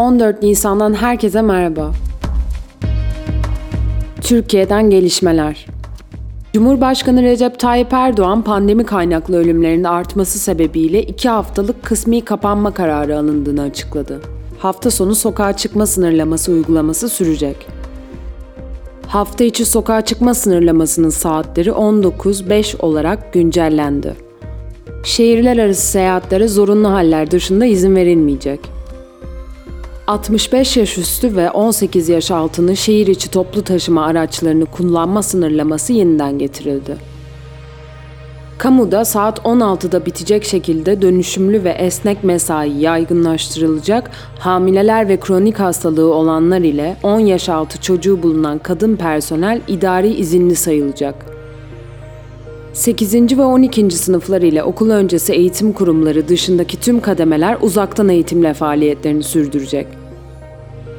14 Nisan'dan herkese merhaba. Türkiye'den gelişmeler. Cumhurbaşkanı Recep Tayyip Erdoğan pandemi kaynaklı ölümlerin artması sebebiyle 2 haftalık kısmi kapanma kararı alındığını açıkladı. Hafta sonu sokağa çıkma sınırlaması uygulaması sürecek. Hafta içi sokağa çıkma sınırlamasının saatleri 19.05 olarak güncellendi. Şehirler arası seyahatlere zorunlu haller dışında izin verilmeyecek. 65 yaş üstü ve 18 yaş altının şehir içi toplu taşıma araçlarını kullanma sınırlaması yeniden getirildi. Kamuda saat 16'da bitecek şekilde dönüşümlü ve esnek mesai yaygınlaştırılacak, hamileler ve kronik hastalığı olanlar ile 10 yaş altı çocuğu bulunan kadın personel idari izinli sayılacak. 8. ve 12. sınıflar ile okul öncesi eğitim kurumları dışındaki tüm kademeler uzaktan eğitimle faaliyetlerini sürdürecek.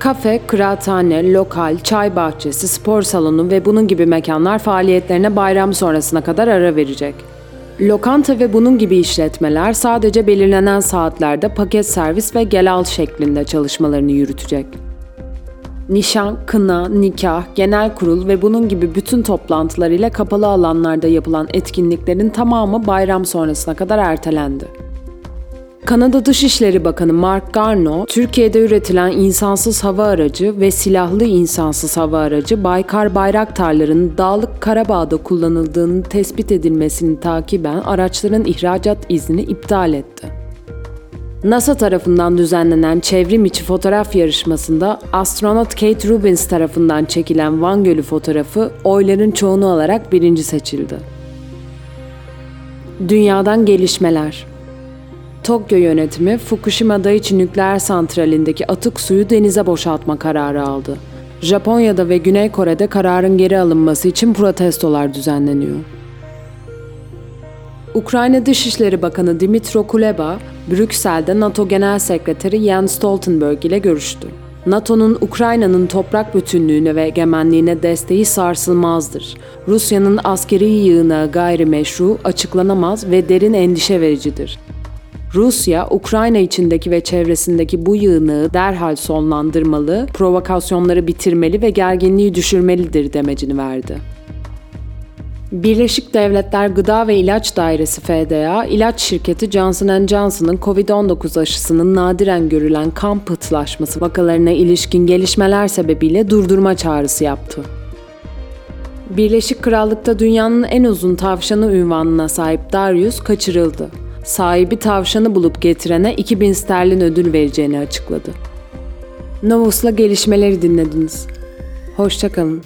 Kafe, kıraathane, lokal, çay bahçesi, spor salonu ve bunun gibi mekanlar faaliyetlerine bayram sonrasına kadar ara verecek. Lokanta ve bunun gibi işletmeler sadece belirlenen saatlerde paket servis ve gel al şeklinde çalışmalarını yürütecek. Nişan, kına, nikah, genel kurul ve bunun gibi bütün toplantılar ile kapalı alanlarda yapılan etkinliklerin tamamı bayram sonrasına kadar ertelendi. Kanada Dışişleri Bakanı Mark Garneau, Türkiye'de üretilen insansız hava aracı ve silahlı insansız hava aracı Baykar Bayraktarların Dağlık Karabağ'da kullanıldığını tespit edilmesini takiben araçların ihracat iznini iptal etti. NASA tarafından düzenlenen çevrim içi fotoğraf yarışmasında astronot Kate Rubins tarafından çekilen Van Gölü fotoğrafı oyların çoğunu alarak birinci seçildi. Dünyadan gelişmeler Tokyo yönetimi Fukushima Daiichi nükleer santralindeki atık suyu denize boşaltma kararı aldı. Japonya'da ve Güney Kore'de kararın geri alınması için protestolar düzenleniyor. Ukrayna Dışişleri Bakanı Dimitro Kuleba, Brüksel'de NATO Genel Sekreteri Jens Stoltenberg ile görüştü. NATO'nun Ukrayna'nın toprak bütünlüğüne ve egemenliğine desteği sarsılmazdır. Rusya'nın askeri yığınağı gayrimeşru, açıklanamaz ve derin endişe vericidir. Rusya, Ukrayna içindeki ve çevresindeki bu yığını derhal sonlandırmalı, provokasyonları bitirmeli ve gerginliği düşürmelidir demecini verdi. Birleşik Devletler Gıda ve İlaç Dairesi FDA, ilaç şirketi Johnson Johnson'ın COVID-19 aşısının nadiren görülen kan pıhtılaşması vakalarına ilişkin gelişmeler sebebiyle durdurma çağrısı yaptı. Birleşik Krallık'ta dünyanın en uzun tavşanı ünvanına sahip Darius kaçırıldı sahibi tavşanı bulup getirene 2000 sterlin ödül vereceğini açıkladı. Novus'la gelişmeleri dinlediniz. Hoşçakalın.